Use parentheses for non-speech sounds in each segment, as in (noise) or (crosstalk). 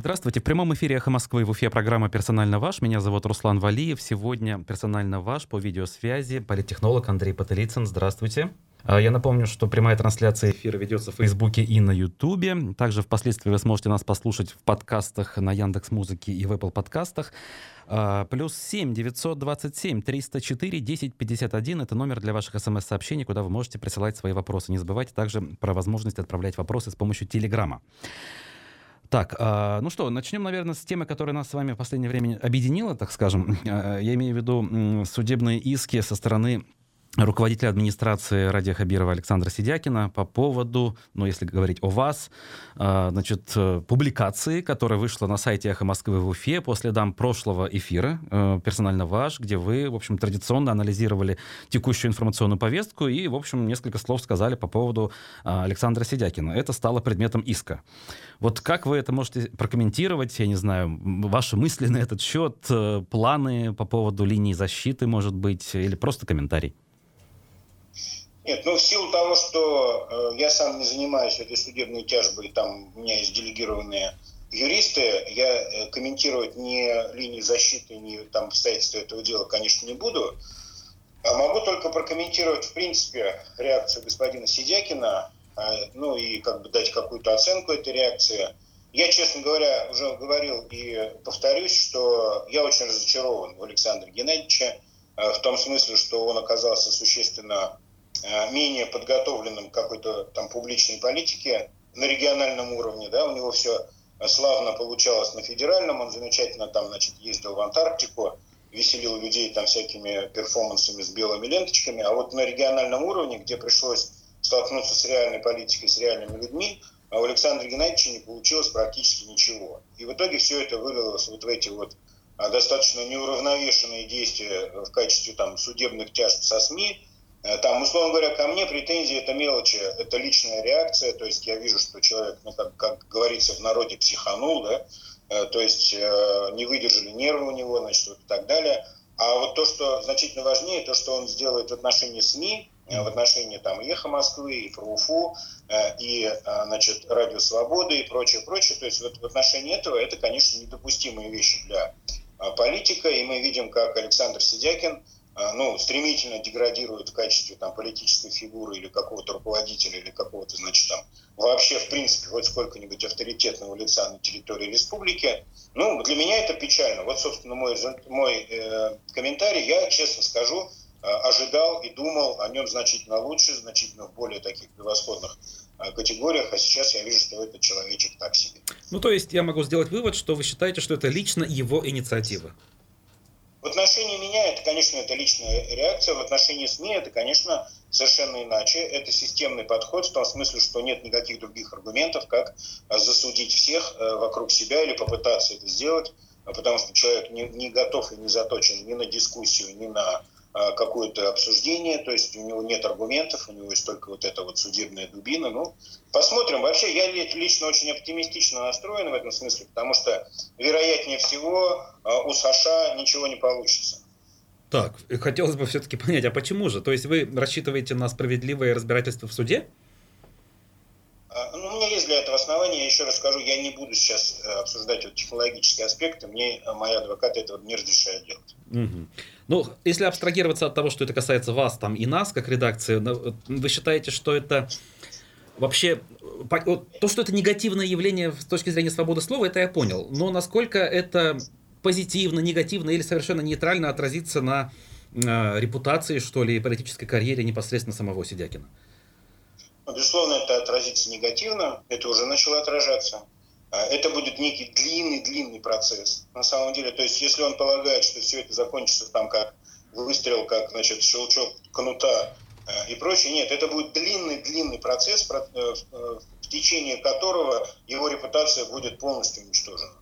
Здравствуйте. В прямом эфире «Эхо Москвы» в Уфе программа «Персонально ваш». Меня зовут Руслан Валиев. Сегодня «Персонально ваш» по видеосвязи политтехнолог Андрей Потылицын. Здравствуйте. А, я напомню, что прямая трансляция эфира ведется в Фейсбуке и на Ютубе. Также впоследствии вы сможете нас послушать в подкастах на Яндекс Музыке и в Apple подкастах. А, плюс 7 927 304 1051 — это номер для ваших смс-сообщений, куда вы можете присылать свои вопросы. Не забывайте также про возможность отправлять вопросы с помощью Телеграма. Так, э, ну что, начнем, наверное, с темы, которая нас с вами в последнее время объединила, так скажем. Э, (clears throat) я имею в виду судебные иски со стороны руководителя администрации Радия Хабирова Александра Сидякина по поводу, ну, если говорить о вас, а, значит, э, публикации, которая вышла на сайте «Эхо Москвы» в Уфе по следам прошлого эфира, э, персонально ваш, где вы, в общем, традиционно анализировали текущую информационную повестку и, в общем, несколько слов сказали по поводу Александра Сидякина. Это стало предметом иска. Вот как вы это можете прокомментировать, я не знаю, ваши мысли на этот счет, э, планы по поводу линии защиты, может быть, или просто комментарий? Нет, ну в силу того, что э, я сам не занимаюсь этой судебной тяжбой, там у меня есть делегированные юристы, я э, комментировать ни линии защиты, ни там обстоятельства этого дела, конечно, не буду. А могу только прокомментировать, в принципе, реакцию господина Сидякина, э, ну и как бы дать какую-то оценку этой реакции. Я, честно говоря, уже говорил и повторюсь, что я очень разочарован в Александре Геннадьевиче, э, в том смысле, что он оказался существенно менее подготовленным к какой-то там публичной политике на региональном уровне, да, у него все славно получалось на федеральном, он замечательно там, значит, ездил в Антарктику, веселил людей там всякими перформансами с белыми ленточками, а вот на региональном уровне, где пришлось столкнуться с реальной политикой, с реальными людьми, а у Александра Геннадьевича не получилось практически ничего. И в итоге все это вылилось вот в эти вот а, достаточно неуравновешенные действия в качестве там судебных тяжб со СМИ, Э, там, условно говоря, ко мне претензии это мелочи, это личная реакция, то есть я вижу, что человек, ну, как, как говорится в народе, психанул, да, э, то есть э, не выдержали нервы у него, значит, вот и так далее. А вот то, что значительно важнее, то, что он сделает в отношении СМИ, в отношении там «Эхо Москвы», и «ФРУФУ», и, значит, «Радио Свободы» и прочее, прочее. То есть вот в отношении этого это, конечно, недопустимые вещи для политика. И мы видим, как Александр Сидякин – ну, стремительно деградирует в качестве там, политической фигуры или какого-то руководителя, или какого-то, значит, там, вообще, в принципе, хоть сколько-нибудь авторитетного лица на территории республики. Ну, для меня это печально. Вот, собственно, мой, мой э, комментарий. Я, честно скажу, э, ожидал и думал о нем значительно лучше, значительно в более таких превосходных э, категориях, а сейчас я вижу, что этот человечек так себе. Ну, то есть я могу сделать вывод, что вы считаете, что это лично его инициатива? В отношении меня это, конечно, это личная реакция, в отношении СМИ это, конечно, совершенно иначе. Это системный подход в том смысле, что нет никаких других аргументов, как засудить всех э, вокруг себя или попытаться это сделать, потому что человек не, не готов и не заточен ни на дискуссию, ни на а, какое-то обсуждение, то есть у него нет аргументов, у него есть только вот эта вот судебная дубина. Ну, посмотрим. Вообще, я лично очень оптимистично настроен в этом смысле, потому что, вероятнее всего, а, у США ничего не получится. Так, хотелось бы все-таки понять, а почему же? То есть вы рассчитываете на справедливое разбирательство в суде? А, ну, у меня есть для этого основания, я еще раз скажу, я не буду сейчас э, обсуждать вот технологические аспекты, мне э, мои адвокаты этого не разрешают делать. Угу. Ну, если абстрагироваться от того, что это касается вас там и нас, как редакции, вы считаете, что это вообще... То, что это негативное явление с точки зрения свободы слова, это я понял. Но насколько это позитивно, негативно или совершенно нейтрально отразится на э, репутации, что ли, политической карьере непосредственно самого Сидякина? Безусловно, это отразится негативно, это уже начало отражаться. А, это будет некий длинный-длинный процесс. На самом деле, то есть, если он полагает, что все это закончится там как выстрел, как значит, щелчок кнута э, и прочее, нет, это будет длинный-длинный процесс, э, э, в течение которого его репутация будет полностью уничтожена.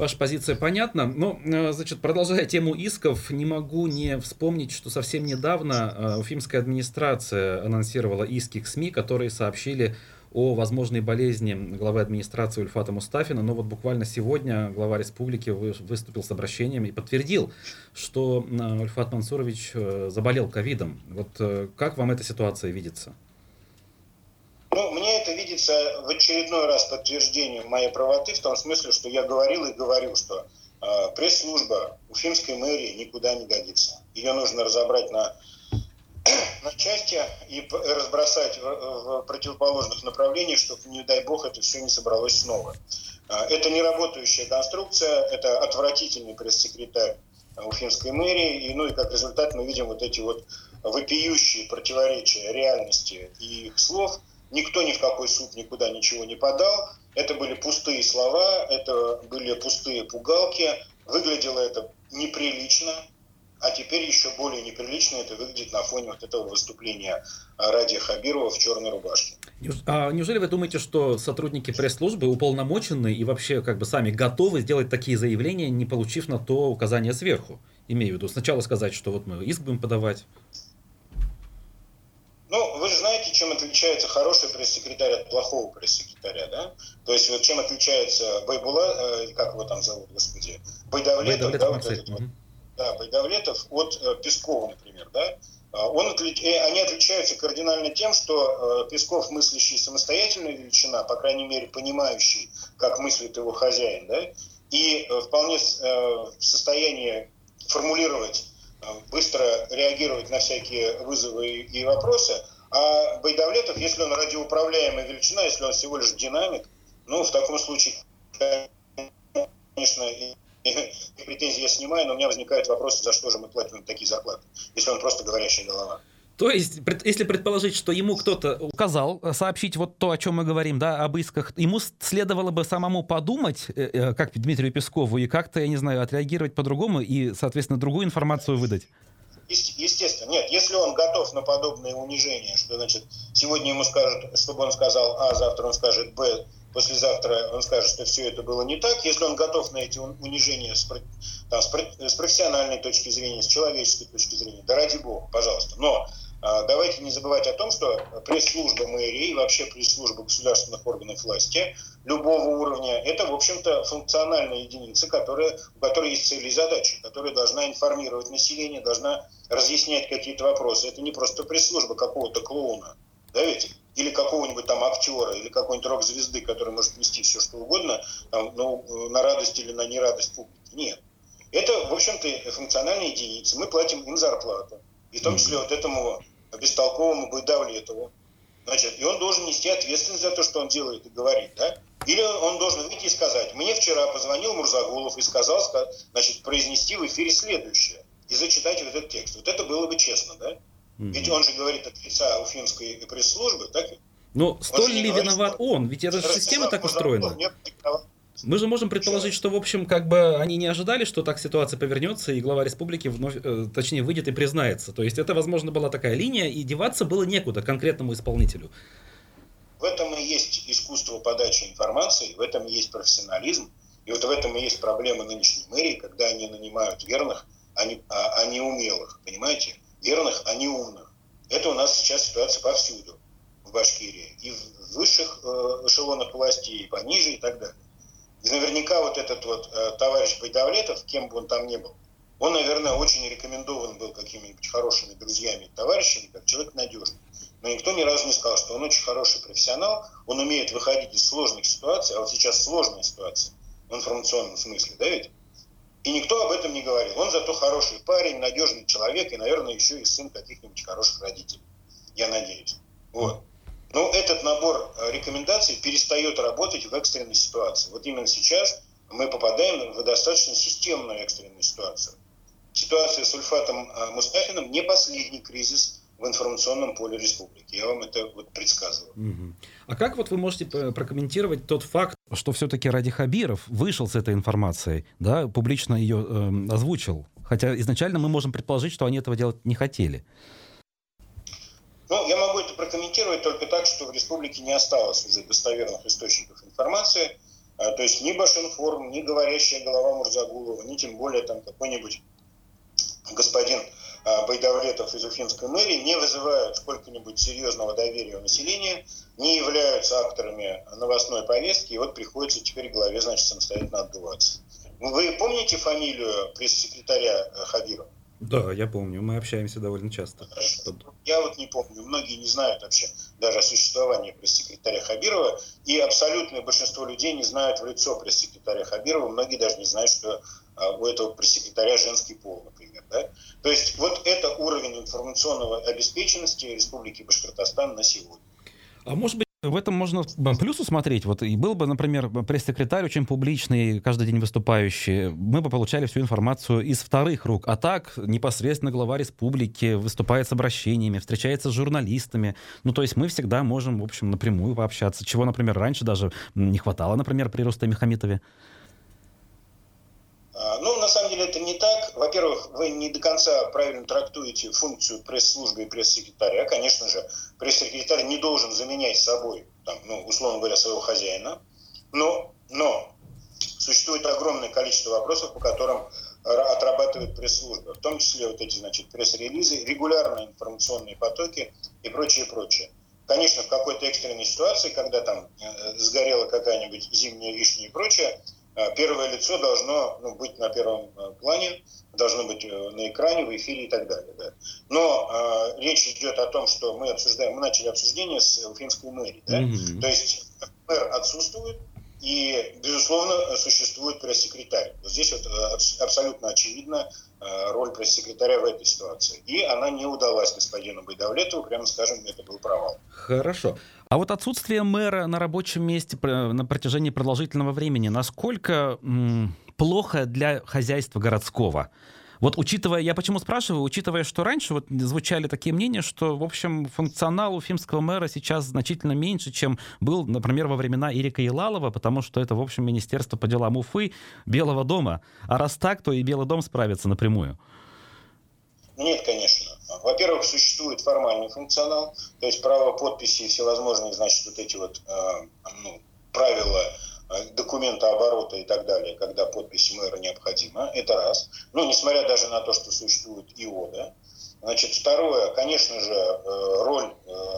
Ваша позиция понятна. Но, э, значит, продолжая тему исков, не могу не вспомнить, что совсем недавно э, Уфимская администрация анонсировала иски к СМИ, которые сообщили о возможной болезни главы администрации Ульфата Мустафина. Но вот буквально сегодня глава республики выступил с обращением и подтвердил, что э, Ульфат Мансурович заболел ковидом. Вот как вам эта ситуация видится? Ну, мне это видится в очередной раз подтверждением моей правоты в том смысле, что я говорил и говорил, что э, пресс-служба Уфимской мэрии никуда не годится. Ее нужно разобрать на, (clears throat) на части и разбросать в, в противоположных направлениях, чтобы, не дай бог, это все не собралось снова. Э, это не работающая конструкция, это отвратительный пресс-секретарь Уфимской мэрии, и, ну и как результат мы видим вот эти вот вопиющие противоречия реальности и их слов. Никто ни в какой суд никуда ничего не подал. Это были пустые слова, это были пустые пугалки. Выглядело это неприлично, а теперь еще более неприлично это выглядит на фоне вот этого выступления Ради Хабирова в черной рубашке. А неужели вы думаете, что сотрудники пресс-службы уполномочены и вообще как бы сами готовы сделать такие заявления, не получив на то указания сверху? Имею в виду сначала сказать, что вот мы иск будем подавать, ну, вы же знаете, чем отличается хороший пресс-секретарь от плохого пресс-секретаря, да? То есть вот чем отличается Байбула, э, как его там зовут, господи, Байдавлетов, Байдавлетов да, вот этот вот, да, Байдавлетов от э, Пескова, например, да? А он, э, они отличаются кардинально тем, что э, Песков мыслящий самостоятельная величина, по крайней мере, понимающий, как мыслит его хозяин, да? И э, вполне в состоянии формулировать быстро реагировать на всякие вызовы и вопросы. А Байдавлетов, если он радиоуправляемая величина, если он всего лишь динамик, ну, в таком случае, конечно, и, и претензии я снимаю, но у меня возникают вопросы, за что же мы платим такие зарплаты, если он просто говорящая голова. То есть, если предположить, что ему кто-то указал э, сообщить вот то, о чем мы говорим, да, об исках, ему следовало бы самому подумать, э, э, как Дмитрию Пескову, и как-то, я не знаю, отреагировать по-другому и, соответственно, другую информацию выдать. Естественно, нет. Если он готов на подобное унижение, что значит сегодня ему скажут, чтобы он сказал А, завтра он скажет Б, послезавтра он скажет, что все это было не так. Если он готов на эти унижения с, там, с профессиональной точки зрения, с человеческой точки зрения, да ради бога, пожалуйста. Но давайте не забывать о том, что пресс-служба мэрии и вообще пресс-служба государственных органов власти любого уровня – это, в общем-то, функциональная единица, которая, у которой есть цели и задачи, которая должна информировать население, должна разъяснять какие-то вопросы. Это не просто пресс-служба какого-то клоуна, да ведь? Или какого-нибудь там актера, или какой-нибудь рок-звезды, который может нести все, что угодно, там, ну, на радость или на нерадость публики. Нет. Это, в общем-то, функциональные единицы. Мы платим им зарплату. И в том числе вот этому бестолковому Байдавлетову. Значит, и он должен нести ответственность за то, что он делает и говорит, да? Или он должен выйти и сказать, мне вчера позвонил Мурзагулов и сказал, значит, произнести в эфире следующее и зачитать вот этот текст. Вот это было бы честно, да? Ведь он же говорит от лица Уфимской пресс-службы, так? Но столь ли виноват он? Ведь эта система так устроена. Мы же можем предположить, что, в общем, как бы они не ожидали, что так ситуация повернется, и глава республики вновь, э, точнее, выйдет и признается. То есть это, возможно, была такая линия, и деваться было некуда конкретному исполнителю. В этом и есть искусство подачи информации, в этом и есть профессионализм, и вот в этом и есть проблема нынешней мэрии, когда они нанимают верных, а не, а, а не умелых, понимаете? Верных, а не умных. Это у нас сейчас ситуация повсюду в Башкирии. И в высших э, эшелонах власти, и пониже, и так далее. И наверняка вот этот вот э, товарищ Байдавлетов, кем бы он там ни был, он, наверное, очень рекомендован был какими-нибудь хорошими друзьями товарищами, как человек надежный. Но никто ни разу не сказал, что он очень хороший профессионал, он умеет выходить из сложных ситуаций, а вот сейчас сложная ситуация в информационном смысле, да ведь? И никто об этом не говорил. Он зато хороший парень, надежный человек и, наверное, еще и сын каких-нибудь хороших родителей. Я надеюсь. Вот. Но этот набор э, рекомендаций перестает работать в экстренной ситуации. Вот именно сейчас мы попадаем в достаточно системную экстренную ситуацию. Ситуация с Ульфатом э, Мустафиным не последний кризис в информационном поле республики. Я вам это вот предсказываю. Угу. А как вот вы можете прокомментировать тот факт, что все-таки Ради Хабиров вышел с этой информацией, да, публично ее э, озвучил? Хотя изначально мы можем предположить, что они этого делать не хотели. Ну, я могу это прокомментировать только так, что в республике не осталось уже достоверных источников информации. А, то есть ни Башинформ, ни говорящая голова Мурзагулова, ни тем более там какой-нибудь господин а, Байдавлетов из Уфимской мэрии не вызывают сколько-нибудь серьезного доверия у населения, не являются акторами новостной повестки, и вот приходится теперь главе, значит, самостоятельно отдуваться. Вы помните фамилию пресс-секретаря э, Хабирова? Да, я помню, мы общаемся довольно часто. Я вот не помню, многие не знают вообще даже о существовании пресс-секретаря Хабирова, и абсолютное большинство людей не знают в лицо пресс-секретаря Хабирова, многие даже не знают, что а, у этого пресс-секретаря женский пол, например. Да? То есть вот это уровень информационного обеспеченности Республики Башкортостан на сегодня. А может быть, в этом можно плюс усмотреть. Вот и был бы, например, пресс-секретарь очень публичный, каждый день выступающий. Мы бы получали всю информацию из вторых рук. А так непосредственно глава республики выступает с обращениями, встречается с журналистами. Ну, то есть мы всегда можем, в общем, напрямую пообщаться. Чего, например, раньше даже не хватало, например, при Рустаме Хамитове. А, ну, на самом деле это не так. Во-первых, вы не до конца правильно трактуете функцию пресс-службы и пресс-секретаря. Конечно же, пресс-секретарь не должен заменять собой, там, ну, условно говоря, своего хозяина. Но, но существует огромное количество вопросов, по которым отрабатывает пресс-служба, в том числе вот эти, значит, пресс-релизы, регулярные информационные потоки и прочее, прочее. Конечно, в какой-то экстренной ситуации, когда там э, сгорела какая-нибудь зимняя вишня и прочее, первое лицо должно ну, быть на первом э, плане, должно быть э, на экране, в эфире и так далее. Да. Но э, речь идет о том, что мы обсуждаем, мы начали обсуждение с уфимской мэрией. Да? Mm-hmm. То есть мэр отсутствует, и, безусловно, существует пресс-секретарь. Вот здесь вот абсолютно очевидна роль пресс-секретаря в этой ситуации. И она не удалась господину Байдавлетову, прямо скажем, это был провал. Хорошо. А вот отсутствие мэра на рабочем месте на протяжении продолжительного времени, насколько плохо для хозяйства городского? Вот учитывая, я почему спрашиваю, учитывая, что раньше вот звучали такие мнения, что, в общем, функционал уфимского мэра сейчас значительно меньше, чем был, например, во времена Ирика Елалова, потому что это, в общем, Министерство по делам Уфы, Белого дома. А раз так, то и Белый дом справится напрямую. Нет, конечно. Во-первых, существует формальный функционал, то есть право подписи и всевозможные, значит, вот эти вот э, ну, правила документа оборота и так далее, когда подпись мэра необходима, это раз. Ну, несмотря даже на то, что существует ИО, да. Значит, второе, конечно же, э, роль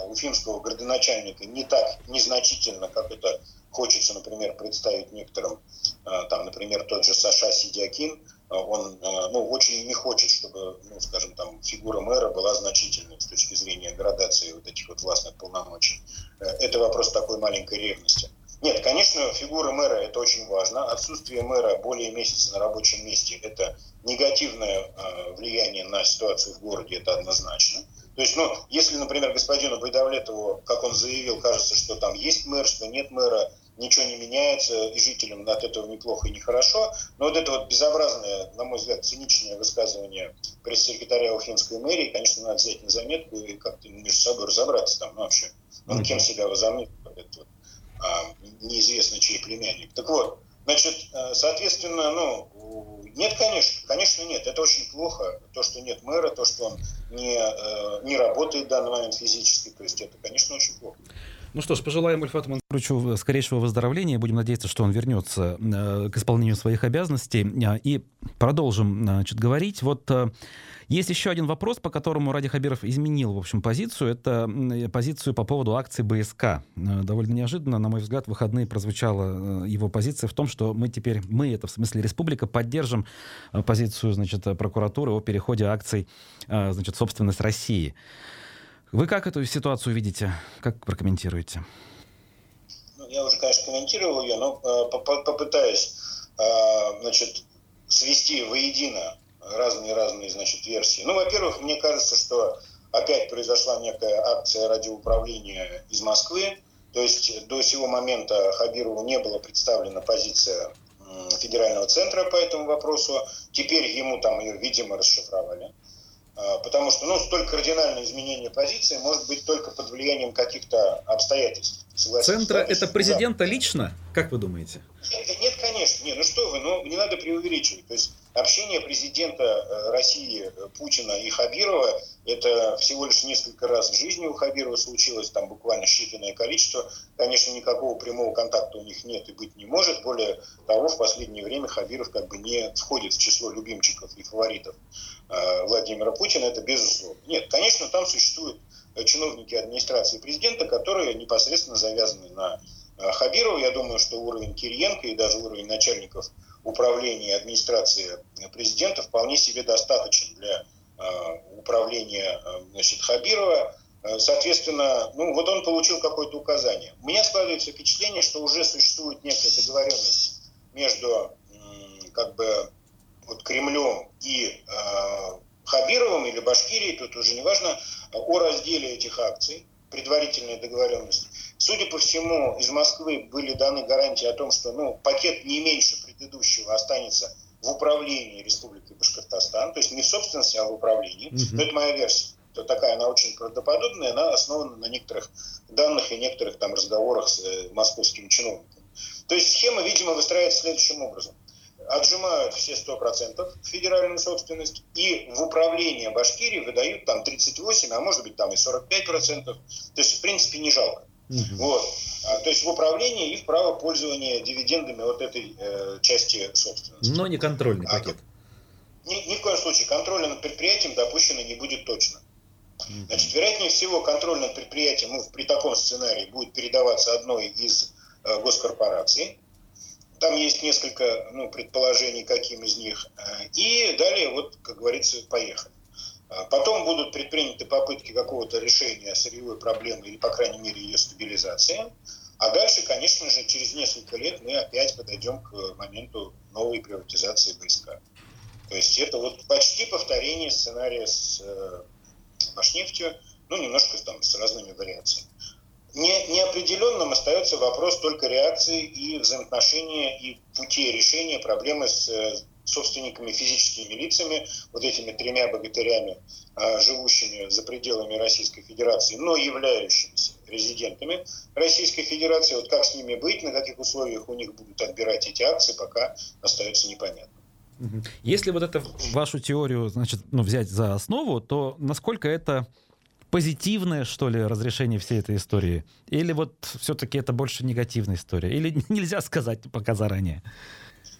уфимского градоначальника не так незначительна, как это хочется, например, представить некоторым, там, например, тот же Саша Сидиакин, а он ну, очень не хочет, чтобы, ну, скажем, там, фигура мэра была значительной с точки зрения градации вот этих вот властных полномочий. Э, это вопрос такой маленькой ревности. Нет, конечно, фигура мэра – это очень важно. Отсутствие мэра более месяца на рабочем месте – это негативное а, влияние на ситуацию в городе, это однозначно. То есть, ну, если, например, господину Байдавлетову, как он заявил, кажется, что там есть мэр, что нет мэра, ничего не меняется, и жителям от этого неплохо и нехорошо. Но вот это вот безобразное, на мой взгляд, циничное высказывание пресс-секретаря Уфимской мэрии, конечно, надо взять на заметку и как-то между собой разобраться там ну, вообще. Он кем себя возомнил, этот вот, а, неизвестно чей племянник. Так вот, значит, э, соответственно, ну, нет, конечно, конечно нет. Это очень плохо, то, что нет мэра, то, что он не, э, не работает в данный момент физически, то есть это, конечно, очень плохо. Ну что ж, пожелаем Ульфату Мансуровичу скорейшего выздоровления. Будем надеяться, что он вернется э, к исполнению своих обязанностей. Э, и продолжим значит, говорить. Вот э, есть еще один вопрос, по которому Ради Хабиров изменил, в общем, позицию. Это позицию по поводу акций БСК. Довольно неожиданно, на мой взгляд, в выходные прозвучала его позиция в том, что мы теперь, мы, это в смысле республика, поддержим позицию, значит, прокуратуры о переходе акций, значит, собственность России. Вы как эту ситуацию видите? Как прокомментируете? Ну, я уже, конечно, комментировал ее, но э, попытаюсь э, значит, свести воедино разные-разные значит, версии. Ну, во-первых, мне кажется, что опять произошла некая акция радиоуправления из Москвы. То есть до сего момента Хабирову не была представлена позиция федерального центра по этому вопросу. Теперь ему там ее, видимо, расшифровали. А, потому что ну, столь кардинальное изменение позиции может быть только под влиянием каких-то обстоятельств. Центра это президента да. лично? Как вы думаете? Нет, нет, конечно. Нет, ну что вы, ну не надо преувеличивать. То есть общение президента э, России э, Путина и Хабирова это всего лишь несколько раз в жизни у Хабирова случилось, там буквально считанное количество. Конечно, никакого прямого контакта у них нет и быть не может. Более того, в последнее время Хабиров как бы не входит в число любимчиков и фаворитов э, Владимира Путина, это безусловно. Нет, конечно, там существуют чиновники администрации президента, которые непосредственно завязаны на Хабирова. Я думаю, что уровень Кириенко и даже уровень начальников управления администрации президента вполне себе достаточен для управления значит, Хабирова. Соответственно, ну вот он получил какое-то указание. У меня складывается впечатление, что уже существует некая договоренность между как бы вот Кремлем и э, Хабировым или Башкирией, тут уже не важно, о разделе этих акций, предварительная договоренность. Судя по всему, из Москвы были даны гарантии о том, что ну, пакет не меньше предыдущего останется в управлении Республикой Башкортостан, то есть не в собственности, а в управлении. Mm-hmm. Но это моя версия. То такая, она очень правдоподобная, она основана на некоторых данных и некоторых там разговорах с э, московскими чиновниками. То есть схема, видимо, выстраивается следующим образом отжимают все 100% федеральную собственность, и в управление Башкирии выдают там 38, а может быть там и 45%. То есть, в принципе, не жалко. Угу. Вот. А, то есть в управление и в право пользования дивидендами от этой э, части собственности. Но не контрольный а, пакет. Ни, ни в коем случае контроля над предприятием допущено не будет точно. Угу. Значит, вероятнее всего, контроль над предприятием ну, при таком сценарии будет передаваться одной из э, госкорпораций. Там есть несколько ну, предположений, каким из них. Э, и далее, вот, как говорится, поехали. Э, потом будут предприняты попытки какого-то решения сырьевой проблемы или, по крайней мере, ее стабилизации. А дальше, конечно же, через несколько лет мы опять подойдем к моменту новой приватизации БСК. То есть это вот почти повторение сценария с э, Башнефтью, ну, немножко там с разными вариациями. Не, неопределенным остается вопрос только реакции и взаимоотношения и пути решения проблемы с э, собственниками, физическими лицами, вот этими тремя богатырями, а, живущими за пределами Российской Федерации, но являющимися резидентами Российской Федерации. Вот как с ними быть, на каких условиях у них будут отбирать эти акции, пока остается непонятно. Если вот это вашу теорию, значит, ну, взять за основу, то насколько это позитивное, что ли, разрешение всей этой истории? Или вот все-таки это больше негативная история? Или (laughs) нельзя сказать пока заранее?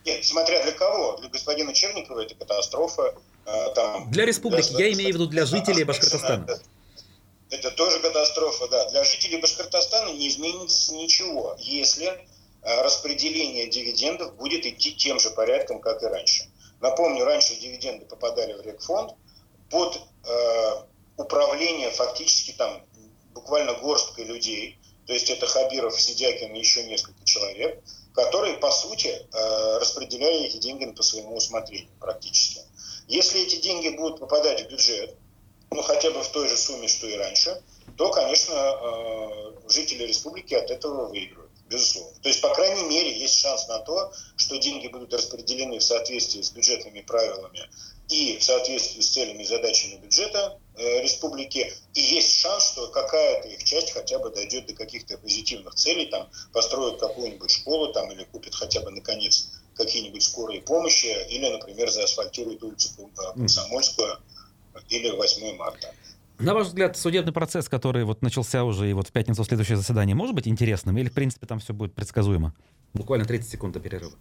Нет, смотря для кого. Для господина Черникова это катастрофа. Э, там, для республики, для, я имею в виду для жителей Башкортостана. Это, это тоже катастрофа, да. Для жителей Башкортостана не изменится ничего, если э, распределение дивидендов будет идти тем же порядком, как и раньше. Напомню, раньше дивиденды попадали в Рекфонд под э, управление фактически там буквально горсткой людей, то есть это Хабиров, Сидякин и еще несколько человек, которые, по сути, э, распределяли эти деньги по своему усмотрению практически. Если эти деньги будут попадать в бюджет, ну хотя бы в той же сумме, что и раньше, то, конечно, э, жители республики от этого выиграют, безусловно. То есть, по крайней мере, есть шанс на то, что деньги будут распределены в соответствии с бюджетными правилами и в соответствии с целями и задачами бюджета республики, и есть шанс, что какая-то их часть хотя бы дойдет до каких-то позитивных целей, там, построят какую-нибудь школу там, или купят хотя бы, наконец, какие-нибудь скорые помощи, или, например, заасфальтируют улицу э, Комсомольскую или 8 марта. На ваш взгляд, судебный процесс, который вот начался уже и вот в пятницу следующее заседание, может быть интересным или, в принципе, там все будет предсказуемо? Буквально 30 секунд до перерыва.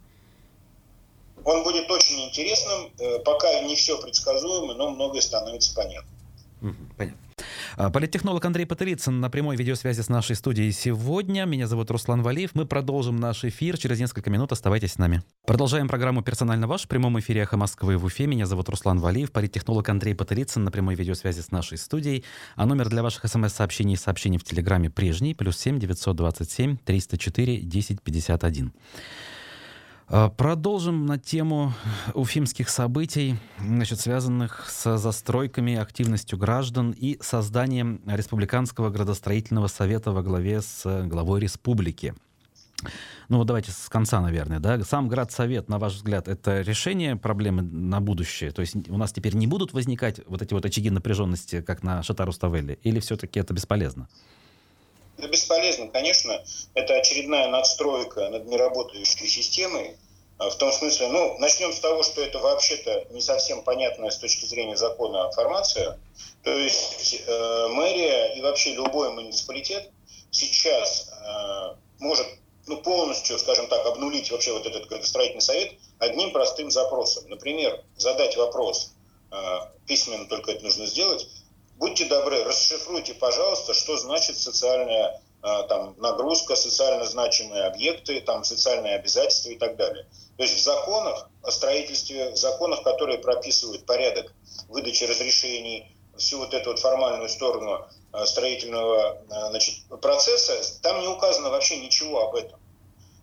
Он будет очень интересным, э, пока не все предсказуемо, но многое становится понятно. Понятно. А, политтехнолог Андрей Патерицын на прямой видеосвязи с нашей студией сегодня. Меня зовут Руслан Валиев. Мы продолжим наш эфир. Через несколько минут оставайтесь с нами. Продолжаем программу «Персонально ваш» в прямом эфире «Эхо Москвы» в Уфе. Меня зовут Руслан Валиев, политтехнолог Андрей Патерицын на прямой видеосвязи с нашей студией. А номер для ваших смс-сообщений и сообщений в Телеграме прежний, плюс 7 927 304 1051. А, продолжим на тему уфимских событий, значит, связанных с застройками, активностью граждан и созданием Республиканского градостроительного совета во главе с главой республики. Ну вот давайте с конца, наверное. Да? Сам градсовет, на ваш взгляд, это решение проблемы на будущее? То есть у нас теперь не будут возникать вот эти вот очаги напряженности, как на Шатару-Ставелле? Или все-таки это бесполезно? Это бесполезно, конечно. Это очередная надстройка над неработающей системой. А, в том смысле, ну, начнем с того, что это вообще-то не совсем понятная с точки зрения закона формация. То есть э, мэрия и вообще любой муниципалитет сейчас э, может ну, полностью, скажем так, обнулить вообще вот этот градостроительный совет одним простым запросом. Например, задать вопрос, э, письменно только это нужно сделать, будьте добры, расшифруйте, пожалуйста, что значит социальная там, нагрузка, социально значимые объекты, там, социальные обязательства и так далее. То есть в законах о строительстве, в законах, которые прописывают порядок выдачи разрешений, всю вот эту вот формальную сторону строительного значит, процесса, там не указано вообще ничего об этом.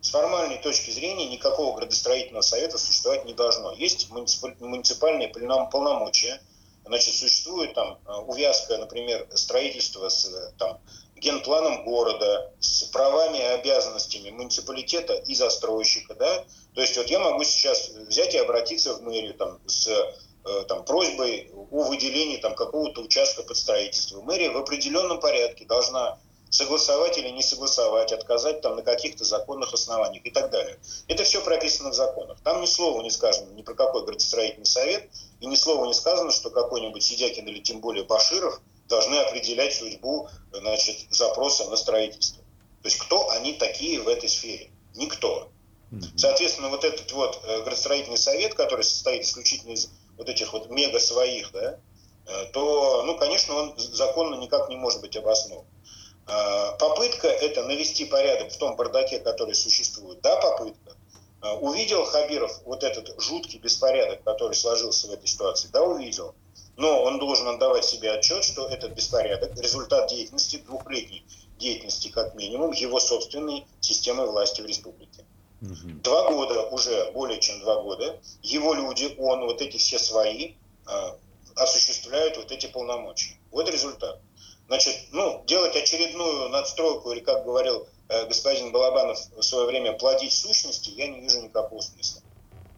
С формальной точки зрения никакого градостроительного совета существовать не должно. Есть муниципальные полномочия, значит, существует там э, увязка, например, строительства с э, там, генпланом города, с правами и обязанностями муниципалитета и застройщика, да, то есть вот я могу сейчас взять и обратиться в мэрию там, с э, там, просьбой о выделении там, какого-то участка под строительство. Мэрия в определенном порядке должна согласовать или не согласовать, отказать там на каких-то законных основаниях и так далее. Это все прописано в законах. Там ни слова не сказано ни про какой градостроительный совет, и ни слова не сказано, что какой-нибудь Сидякин или тем более Баширов должны определять судьбу значит, запроса на строительство. То есть кто они такие в этой сфере? Никто. Соответственно, вот этот вот э, градостроительный совет, который состоит исключительно из вот этих вот мега своих, да, э, то, ну, конечно, он законно никак не может быть обоснован. А, попытка это навести порядок в том бардаке, который существует. Да, попытка. А, увидел Хабиров вот этот жуткий беспорядок, который сложился в этой ситуации? Да, увидел. Но он должен отдавать себе отчет, что этот беспорядок – результат деятельности, двухлетней деятельности как минимум, его собственной системы власти в республике. Угу. Два года, уже более чем два года, его люди, он, вот эти все свои, а, осуществляют вот эти полномочия. Вот результат. Значит, ну, делать очередную надстройку, или, как говорил э, господин Балабанов в свое время, платить сущности, я не вижу никакого смысла.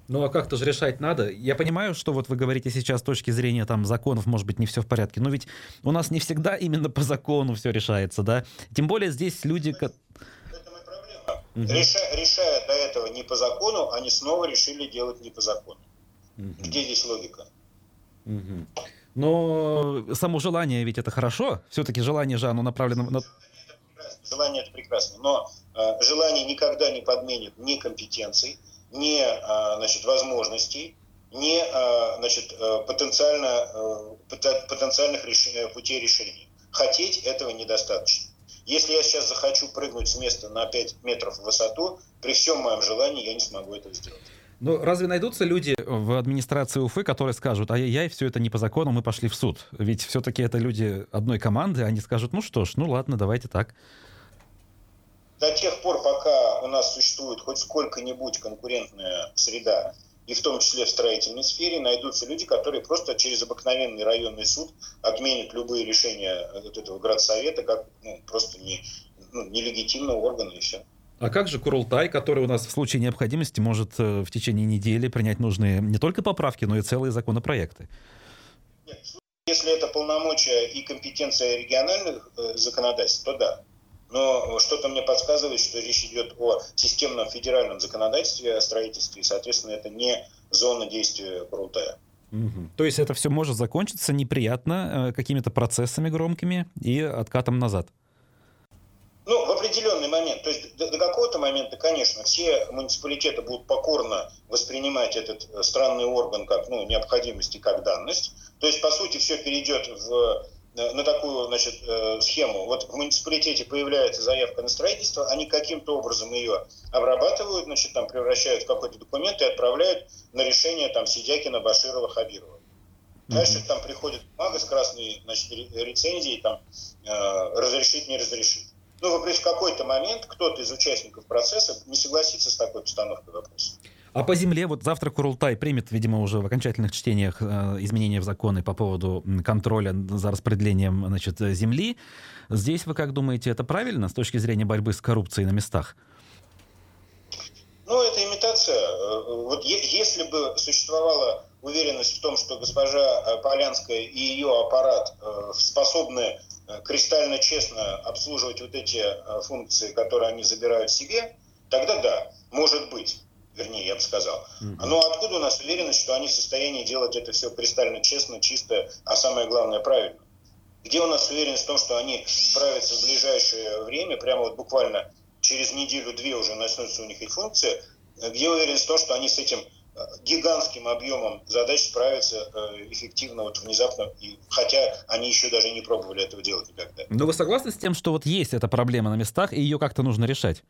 Ну а как-то же решать надо. Я понимаю, что вот вы говорите сейчас с точки зрения там законов, может быть, не все в порядке, но ведь у нас не всегда именно по закону все решается, да? Тем более здесь люди... Это и проблема. Угу. Реша, решая до этого не по закону, они снова решили делать не по закону. Угу. Где здесь логика? Угу. Но само желание ведь это хорошо. Все-таки желание же оно направлено на... Желание это прекрасно. Но э, желание никогда не подменит ни компетенций, ни э, значит, возможностей, ни э, значит, э, потенциально, э, потенциальных решений, путей решения. Хотеть этого недостаточно. Если я сейчас захочу прыгнуть с места на 5 метров в высоту, при всем моем желании я не смогу это сделать. Ну, разве найдутся люди в администрации Уфы, которые скажут, ай-яй, все это не по закону, мы пошли в суд? Ведь все-таки это люди одной команды, они скажут, ну что ж, ну ладно, давайте так. До тех пор, пока у нас существует хоть сколько-нибудь конкурентная среда, и в том числе в строительной сфере, найдутся люди, которые просто через обыкновенный районный суд отменят любые решения вот этого градсовета как ну, просто не, ну, нелегитимного органа и все. А как же Курултай, который у нас в случае необходимости может э, в течение недели принять нужные не только поправки, но и целые законопроекты? Нет, если это полномочия и компетенция региональных э, законодательств, то да. Но что-то мне подсказывает, что речь идет о системном федеральном законодательстве о строительстве, и, соответственно, это не зона действия Курултая. Угу. То есть это все может закончиться неприятно э, какими-то процессами громкими и откатом назад? Ну, в есть до, до какого-то момента, конечно, все муниципалитеты будут покорно воспринимать этот э, странный орган как ну, необходимость и как данность. То есть, по сути, все перейдет в, э, на такую значит, э, схему. Вот в муниципалитете появляется заявка на строительство, они каким-то образом ее обрабатывают, значит, там превращают в какой-то документ и отправляют на решение там Сидякина, Баширова, Хабирова. Дальше там приходит бумага с красной значит, рецензией, там, э, разрешить, не разрешить ну, в какой-то момент кто-то из участников процесса не согласится с такой постановкой вопроса. А по земле, вот завтра Курултай примет, видимо, уже в окончательных чтениях э, изменения в законы по поводу контроля за распределением значит, земли. Здесь вы как думаете, это правильно с точки зрения борьбы с коррупцией на местах? Ну, это имитация. Э, вот если бы существовала уверенность в том, что госпожа э, Полянская и ее аппарат способны Э, кристально честно обслуживать вот эти э, функции, которые они забирают себе, тогда да, может быть, вернее, я бы сказал. Но откуда у нас уверенность, что они в состоянии делать это все кристально честно, чисто, а самое главное, правильно? Где у нас уверенность в том, что они справятся в ближайшее время, прямо вот буквально через неделю-две уже начнутся у них их функции, где уверенность в том, что они с этим гигантским объемом задач справиться эффективно, вот внезапно, и, хотя они еще даже не пробовали этого делать никогда. Но вы согласны с тем, что вот есть эта проблема на местах, и ее как-то нужно решать?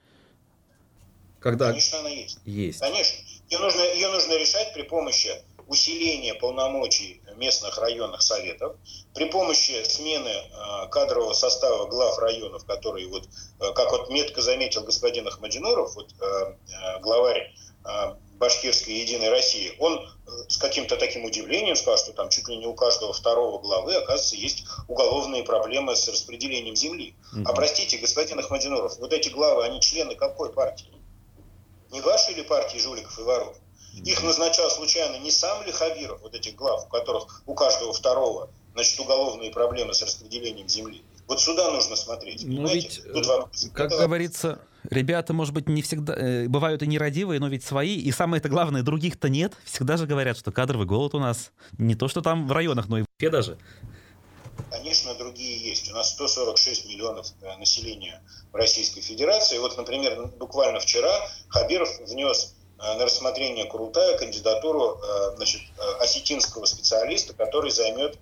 Когда... Конечно, она есть. Есть. Конечно. Ее нужно, ее нужно решать при помощи усиления полномочий местных районных советов, при помощи смены э, кадрового состава глав районов, которые вот, э, как вот метко заметил господин Ахмадинуров, вот, э, главарь Башкирской Единой России, он с каким-то таким удивлением сказал, что там чуть ли не у каждого второго главы, оказывается, есть уголовные проблемы с распределением земли. Mm-hmm. А простите, господин Ахмадинуров, вот эти главы, они члены какой партии? Не вашей ли партии жуликов и воров? Их назначал случайно не сам ли Хавиров, вот этих глав, у которых у каждого второго значит, уголовные проблемы с распределением земли. Вот сюда нужно смотреть. Ну ведь, Тут вам... как Это... говорится, ребята, может быть, не всегда э, бывают и нерадивые, но ведь свои. И самое-то главное, других-то нет. Всегда же говорят, что кадровый голод у нас не то, что там в районах, но и в даже. Конечно, другие есть. У нас 146 миллионов э, населения в Российской Федерации. Вот, например, буквально вчера Хабиров внес э, на рассмотрение Курултая кандидатуру э, значит, осетинского специалиста, который займет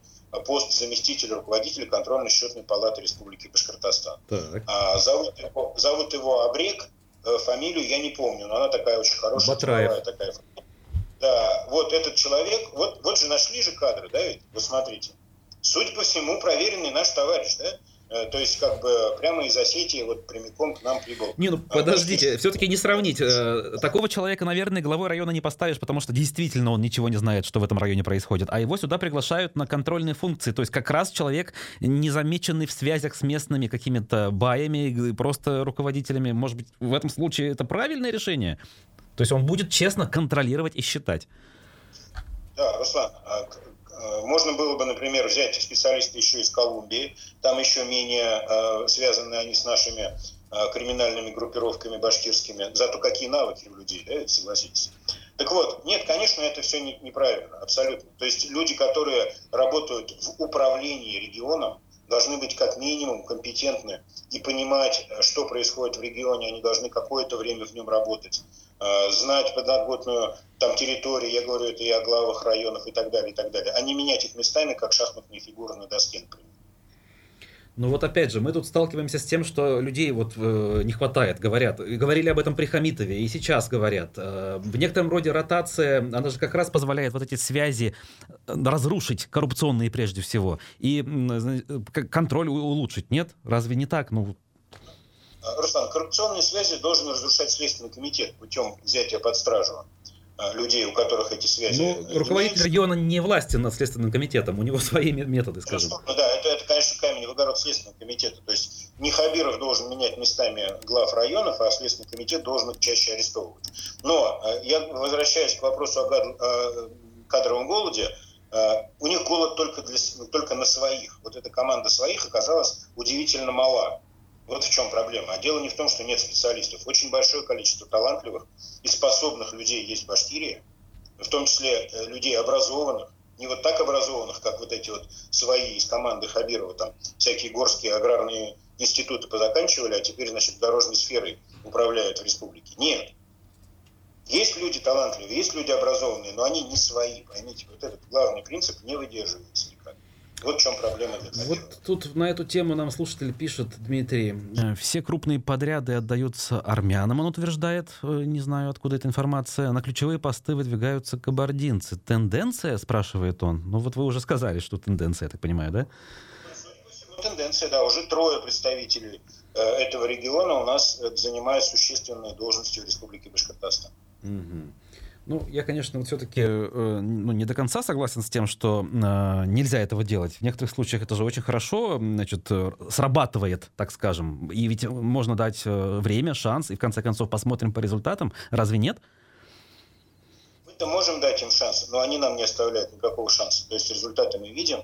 пост заместителя руководителя контрольно-счетной палаты Республики Башкортостан. Так. А, зовут, его, зовут его Абрек, фамилию я не помню, но она такая очень хорошая. Батраев. Такая. Да, вот этот человек, вот, вот же нашли же кадры, да, ведь, вы смотрите судя по всему, проверенный наш товарищ, да? Э, то есть, как бы, прямо из Осетии вот прямиком к нам прибыл. Не, ну, подождите, а, все-таки не сравнить. Э, такого человека, наверное, главой района не поставишь, потому что действительно он ничего не знает, что в этом районе происходит. А его сюда приглашают на контрольные функции. То есть, как раз человек, не замеченный в связях с местными какими-то баями, просто руководителями. Может быть, в этом случае это правильное решение? То есть, он будет честно контролировать и считать. Да, Руслан, а можно было бы, например, взять специалиста еще из Колумбии, там еще менее э, связаны они с нашими э, криминальными группировками башкирскими. Зато какие навыки у людей, да, согласитесь. Так вот, нет, конечно, это все неправильно, абсолютно. То есть люди, которые работают в управлении регионом, должны быть как минимум компетентны и понимать, что происходит в регионе, они должны какое-то время в нем работать. Э, знать подноготную там территорию, я говорю это и о главах районов и так далее, и так далее, а не менять их местами, как шахматные фигуры на доске, например. Ну вот опять же, мы тут сталкиваемся с тем, что людей вот э, не хватает, говорят. Говорили об этом при Хамитове, и сейчас говорят. Э, в некотором роде ротация, она же как раз позволяет вот эти связи э, разрушить, коррупционные прежде всего, и э, контроль улучшить, нет? Разве не так? Ну, Руслан, коррупционные связи должен разрушать Следственный комитет путем взятия под стражу а, людей, у которых эти связи. Ну, руководитель региона не властен над Следственным комитетом, у него (laughs) свои методы, скажем. Ну да, это, это, конечно, камень в огород Следственного комитета. То есть не Хабиров должен менять местами глав районов, а Следственный комитет должен их чаще арестовывать. Но а, я возвращаюсь к вопросу о кадровом голоде. У них голод только, для, только на своих. Вот эта команда своих оказалась удивительно мала. Вот в чем проблема. А дело не в том, что нет специалистов. Очень большое количество талантливых и способных людей есть в Башкирии, в том числе э, людей образованных, не вот так образованных, как вот эти вот свои из команды Хабирова, там всякие горские аграрные институты позаканчивали, а теперь, значит, дорожной сферой управляют в республике. Нет. Есть люди талантливые, есть люди образованные, но они не свои, поймите. Вот этот главный принцип не выдерживается. Вот в чем проблема для Вот тут на эту тему нам слушатель пишет, Дмитрий. Э, все крупные подряды отдаются армянам, он утверждает, э, не знаю, откуда эта информация. На ключевые посты выдвигаются кабардинцы. Тенденция, спрашивает он. Ну вот вы уже сказали, что тенденция, я так понимаю, да? Тенденция, да, уже трое представителей э, этого региона у нас занимают существенные должности в Республике Башкортостан. Угу. Ну, я, конечно, вот все-таки э, ну, не до конца согласен с тем, что э, нельзя этого делать. В некоторых случаях это же очень хорошо, значит, э, срабатывает, так скажем. И ведь можно дать э, время, шанс, и в конце концов посмотрим по результатам. Разве нет? Мы-то можем дать им шанс, но они нам не оставляют никакого шанса. То есть результаты мы видим,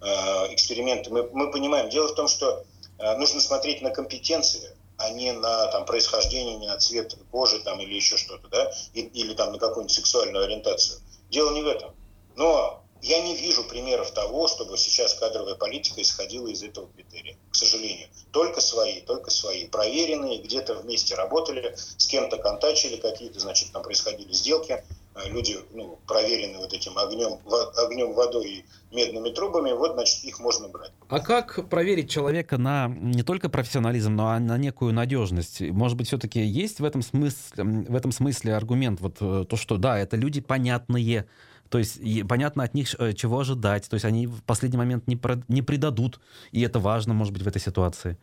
э, эксперименты мы, мы понимаем. Дело в том, что э, нужно смотреть на компетенции а не на там, происхождение, не на цвет кожи там, или еще что-то, да, и, или там, на какую-нибудь сексуальную ориентацию. Дело не в этом. Но я не вижу примеров того, чтобы сейчас кадровая политика исходила из этого критерия, к сожалению. Только свои, только свои. Проверенные, где-то вместе работали, с кем-то контачили, какие-то, значит, там происходили сделки. Э, люди ну, проверены вот этим огнем, огнем, водой и медными трубами, вот, значит, их можно брать. А как проверить человека на не только профессионализм, но и на некую надежность? Может быть, все-таки есть в этом смысле, в этом смысле аргумент, вот э, то, что да, это люди понятные, то есть понятно от них, э, чего ожидать, то есть они в последний момент не, про, не предадут, и это важно, может быть, в этой ситуации.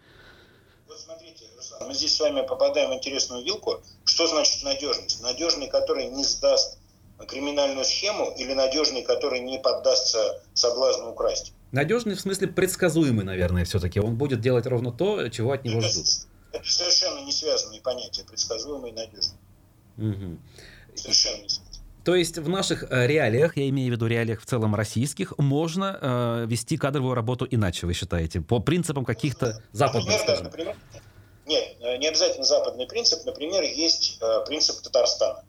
Мы здесь с вами попадаем в интересную вилку. Что значит надежность? Надежный, который не сдаст криминальную схему или надежный, который не поддастся соблазну украсть? Надежный в смысле предсказуемый, наверное, все-таки. Он будет делать ровно то, чего от него это, ждут. Это совершенно не связанные понятия, предсказуемый и надежный. Угу. Совершенно не связано. То есть в наших э, реалиях, я имею в виду реалиях в целом российских, можно э, вести кадровую работу иначе, вы считаете, по принципам каких-то западных, например, скажем? например, нет, э, не обязательно западный принцип. Например, есть э, принцип Татарстана.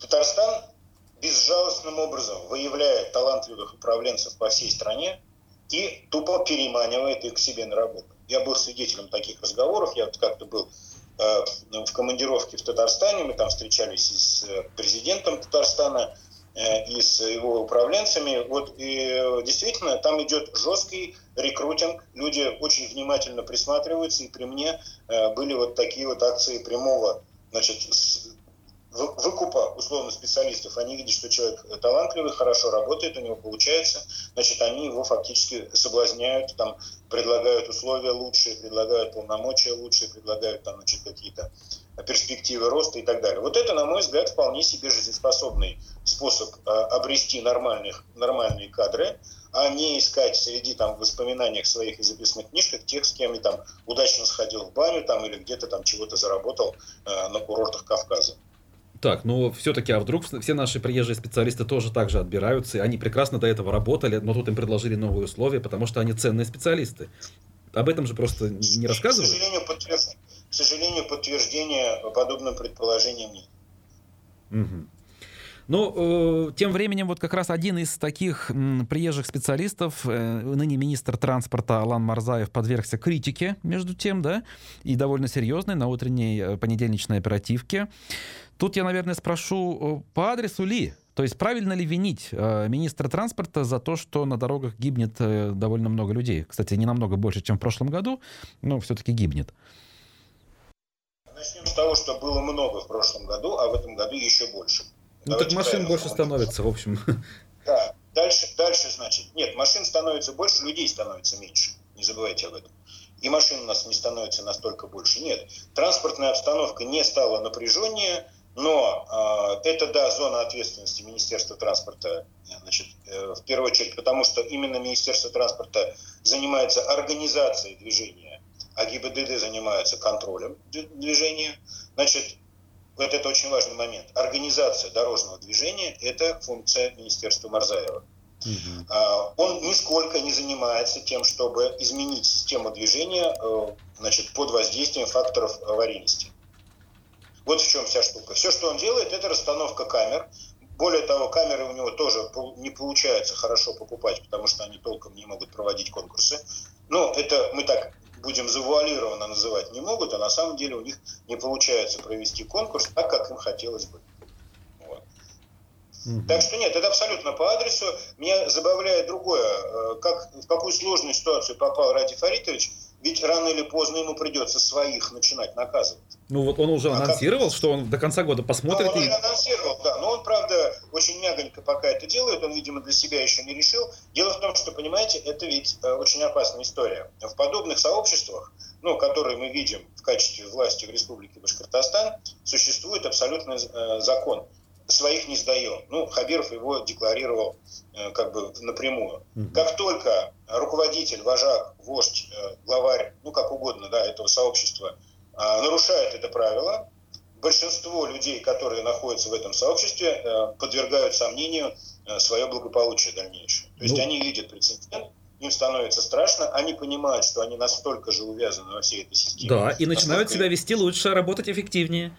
Татарстан безжалостным образом выявляет талантливых управленцев по всей стране и тупо переманивает их к себе на работу. Я был свидетелем таких разговоров, я вот как-то был э, в командировке в Татарстане, мы там встречались с президентом Татарстана и с его управленцами. Вот и действительно там идет жесткий рекрутинг, люди очень внимательно присматриваются, и при мне были вот такие вот акции прямого значит, выкупа условно специалистов, они видят, что человек талантливый, хорошо работает, у него получается, значит, они его фактически соблазняют, там, предлагают условия лучшие, предлагают полномочия лучшие, предлагают там, значит, какие-то перспективы роста и так далее. Вот это, на мой взгляд, вполне себе жизнеспособный способ э, обрести нормальных, нормальные кадры, а не искать среди там воспоминаниях своих и записанных книжках тех, с кем я там удачно сходил в баню там или где-то там чего-то заработал э, на курортах Кавказа. Так, ну все-таки, а вдруг все наши приезжие специалисты тоже так же отбираются, и они прекрасно до этого работали, но тут им предложили новые условия, потому что они ценные специалисты. Об этом же просто не рассказывают. К сожалению. Сожалению подтверждения подобным предположениям нет. Угу. Ну, э, тем временем вот как раз один из таких приезжих специалистов, э, ныне министр транспорта Алан Марзаев, подвергся критике, между тем, да, и довольно серьезной на утренней э, понедельничной оперативке. Тут я, наверное, спрошу по адресу ли? То есть правильно ли винить министра транспорта за то, что на дорогах гибнет довольно много людей? Кстати, не намного больше, чем в прошлом году, но все-таки гибнет. Начнем с того, что было много в прошлом году, а в этом году еще больше. Ну Давайте так машин больше становится, в общем. (laughs) Да, дальше, дальше, значит, нет, машин становится больше, людей становится меньше. Не забывайте об этом и машин у нас не становится настолько больше. Нет, транспортная обстановка не стала напряженнее, но э, это, да, зона ответственности Министерства транспорта, значит, э, в первую очередь, потому что именно Министерство транспорта занимается организацией движения, а ГИБДД занимается контролем движения. Значит, вот это очень важный момент. Организация дорожного движения – это функция Министерства Марзаева. Угу. Он нисколько не занимается тем, чтобы изменить систему движения э, значит, под воздействием факторов аварийности. Вот в чем вся штука. Все, что он делает, это расстановка камер. Более того, камеры у него тоже не получается хорошо покупать, потому что они толком не могут проводить конкурсы. Но это мы так будем завуалированно называть не могут, а на самом деле у них не получается провести конкурс так, как им хотелось бы. Вот. Угу. Так что нет, это абсолютно по адресу. Меня забавляет другое. Э, как, в какую сложную ситуацию попал Ради Фаритович, ведь рано или поздно ему придется своих начинать наказывать. Ну вот он уже анонсировал, что он до конца года посмотрит. Ну, он и... уже анонсировал, да. Но он, правда, очень мягонько пока это делает. Он, видимо, для себя еще не решил. Дело в том, что, понимаете, это ведь э, очень опасная история. В подобных сообществах, ну, которые мы видим в качестве власти в Республике Башкортостан, существует абсолютный э, закон своих не сдаем. Ну, Хабиров его декларировал э, как бы напрямую. Mm-hmm. Как только руководитель, вожак, вождь, э, главарь, ну, как угодно, да, этого сообщества э, нарушает это правило, большинство людей, которые находятся в этом сообществе, подвергают сомнению свое благополучие дальнейшее. То есть ну... они видят прецедент, им становится страшно, они понимают, что они настолько же увязаны во всей этой системе. Да, и начинают себя вести лучше, работать эффективнее.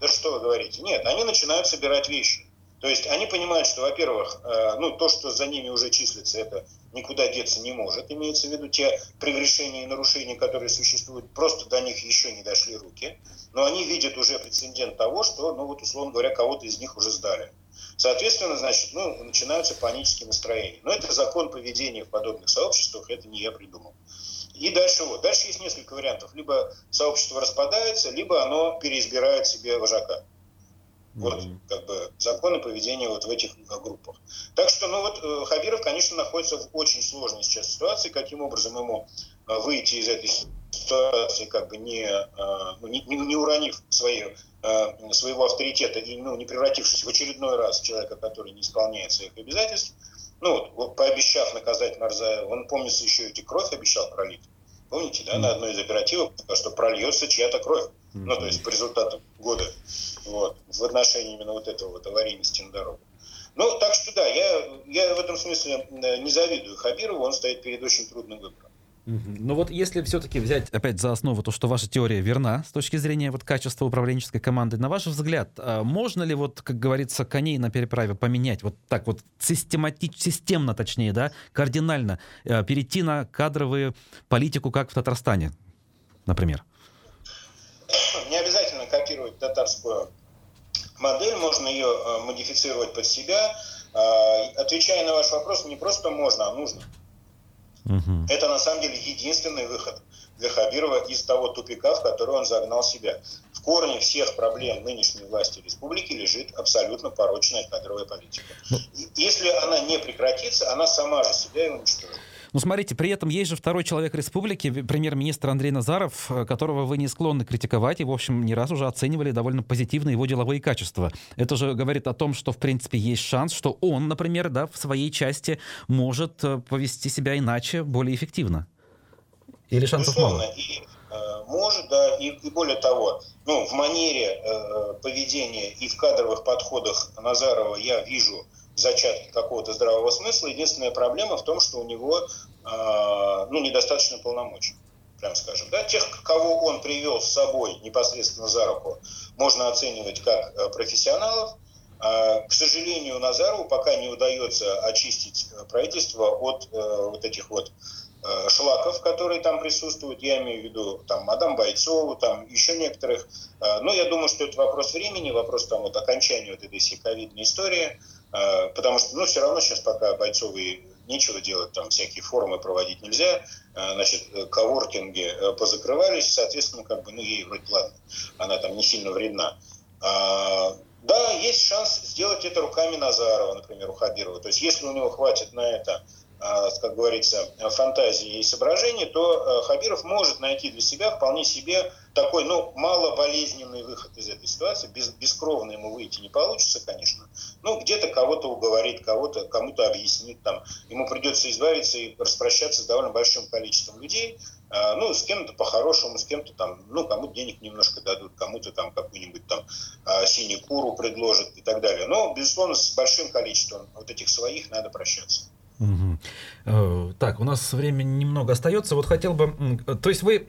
Да что вы говорите? Нет, они начинают собирать вещи. То есть они понимают, что, во-первых, э, ну, то, что за ними уже числится, это никуда деться не может. Имеется в виду те прегрешения и нарушения, которые существуют, просто до них еще не дошли руки. Но они видят уже прецедент того, что, ну вот, условно говоря, кого-то из них уже сдали. Соответственно, значит, ну, начинаются панические настроения. Но это закон поведения в подобных сообществах, это не я придумал. И дальше вот. Дальше есть несколько вариантов. Либо сообщество распадается, либо оно переизбирает себе вожака. Вот как бы законы поведения вот в этих группах. Так что, ну вот э, Хабиров, конечно, находится в очень сложной сейчас ситуации. Каким образом ему э, выйти из этой ситуации, как бы не, э, ну, не, не уронив свою, своего авторитета и ну, не превратившись в очередной раз человека, который не исполняет своих обязательств, ну, вот, пообещав наказать Нарзаева, он, помнится, еще эти кровь обещал пролить. Помните, да, на одной из оперативок, что прольется чья-то кровь. Ну, то есть по результатам года вот, в отношении именно вот этого вот аварийности на дорогу. Ну, так что да, я, я в этом смысле не завидую Хабирову, он стоит перед очень трудным выбором. Ну вот если все-таки взять опять за основу то, что ваша теория верна с точки зрения вот качества управленческой команды, на ваш взгляд, а можно ли вот, как говорится, коней на переправе поменять вот так вот систематич, системно, точнее, да, кардинально э, перейти на кадровую политику, как в Татарстане, например? Не обязательно копировать татарскую модель, можно ее э, модифицировать под себя. Отвечая на ваш вопрос, не просто можно, а нужно. Угу. Это на самом деле единственный выход для Хабирова из того тупика, в который он загнал себя. В корне всех проблем нынешней власти республики лежит абсолютно порочная кадровая политика. Ну. Если она не прекратится, она сама же себя и уничтожит. Ну, смотрите, при этом есть же второй человек республики, премьер-министр Андрей Назаров, э, которого вы не склонны критиковать и, в общем, не раз уже оценивали довольно позитивно его деловые качества. Это же говорит о том, что, в принципе, есть шанс, что он, например, да, в своей части может э, повести себя иначе, более эффективно. Или шансов Безусловно. мало? И, э, может, да, и, и более того, ну, в манере э, поведения и в кадровых подходах Назарова я вижу зачатки какого-то здравого смысла. Единственная проблема в том, что у него э, ну, недостаточно полномочий прям скажем. Да? Тех, кого он привел с собой непосредственно за руку, можно оценивать как э, профессионалов. А, к сожалению, Назарову пока не удается очистить правительство от э, вот этих вот э, шлаков, которые там присутствуют. Я имею в виду там мадам Бойцову, там еще некоторых. Но я думаю, что это вопрос времени, вопрос там вот окончания вот этой всей ковидной истории. А, потому что, ну, все равно сейчас пока бойцовые нечего делать, там всякие форумы проводить нельзя, а, значит, коворкинги э, позакрывались, соответственно, как бы, ну, ей вроде ладно, она там не сильно вредна. А, да, есть шанс сделать это руками Назарова, например, у Хабирова. То есть, если у него хватит на это как говорится, фантазии и соображений, то э, Хабиров может найти для себя вполне себе такой, ну, малоболезненный выход из этой ситуации. Без, бескровно ему выйти не получится, конечно. Ну, где-то кого-то уговорит, кого-то, кому-то объяснит, там, ему придется избавиться и распрощаться с довольно большим количеством людей, ну, с кем-то по-хорошему, с кем-то там, ну, кому денег немножко дадут, кому-то там какую-нибудь там синюю куру предложат и так далее. Но, безусловно, с большим количеством вот этих своих надо прощаться. Угу. Так, у нас времени немного остается. Вот хотел бы... То есть вы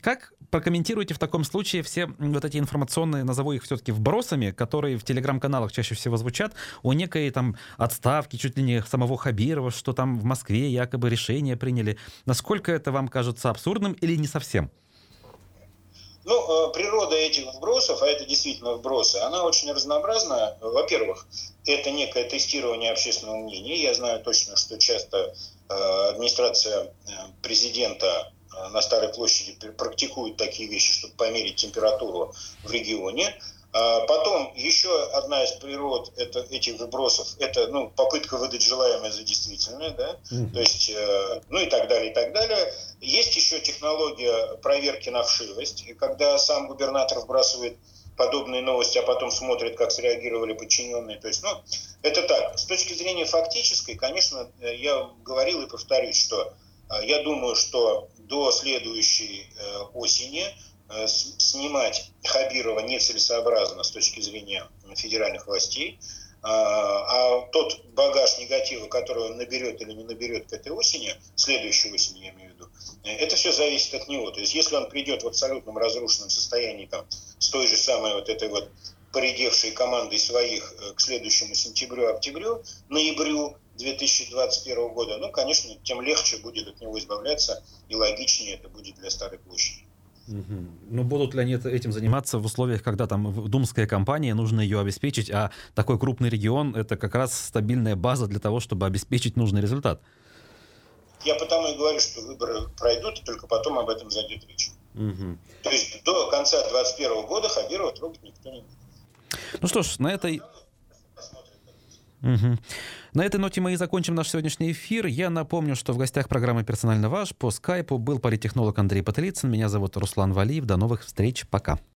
как прокомментируете в таком случае все вот эти информационные, назову их все-таки вбросами, которые в телеграм-каналах чаще всего звучат, о некой там отставке чуть ли не самого Хабирова, что там в Москве якобы решение приняли. Насколько это вам кажется абсурдным или не совсем? Ну, э, природа этих вбросов, а это действительно вбросы, она очень разнообразна. Во-первых, это некое тестирование общественного мнения. Я знаю точно, что часто э, администрация э, президента на Старой площади практикует такие вещи, чтобы померить температуру в регионе. А потом еще одна из природ это, этих выбросов – это ну, попытка выдать желаемое за действительное, да? Mm-hmm. то есть, э, ну и так далее, и так далее. Есть еще технология проверки на вшивость, и когда сам губернатор вбрасывает подобные новости, а потом смотрит, как среагировали подчиненные. То есть, ну, это так. С точки зрения фактической, конечно, э, я говорил и повторюсь, что э, я думаю, что до следующей осени – Э, снимать Хабирова нецелесообразно с точки зрения федеральных властей, а, тот багаж негатива, который он наберет или не наберет к этой осени, следующей осени я имею в это все зависит от него. То есть если он придет в абсолютном разрушенном состоянии там, с той же самой вот этой вот поредевшей командой своих к следующему сентябрю-октябрю, ноябрю 2021 года, ну, конечно, тем легче будет от него избавляться и логичнее это будет для Старой площади. Угу. Ну, будут ли они этим заниматься в условиях, когда там думская компания, нужно ее обеспечить, а такой крупный регион – это как раз стабильная база для того, чтобы обеспечить нужный результат? Я потому и говорю, что выборы пройдут, и только потом об этом зайдет речь. Угу. То есть до конца 2021 года Хабирова трогать никто не будет. Ну что ж, на этой... Угу. На этой ноте мы и закончим наш сегодняшний эфир. Я напомню, что в гостях программы «Персонально ваш» по скайпу был политтехнолог Андрей Пателицын. Меня зовут Руслан Валиев. До новых встреч. Пока.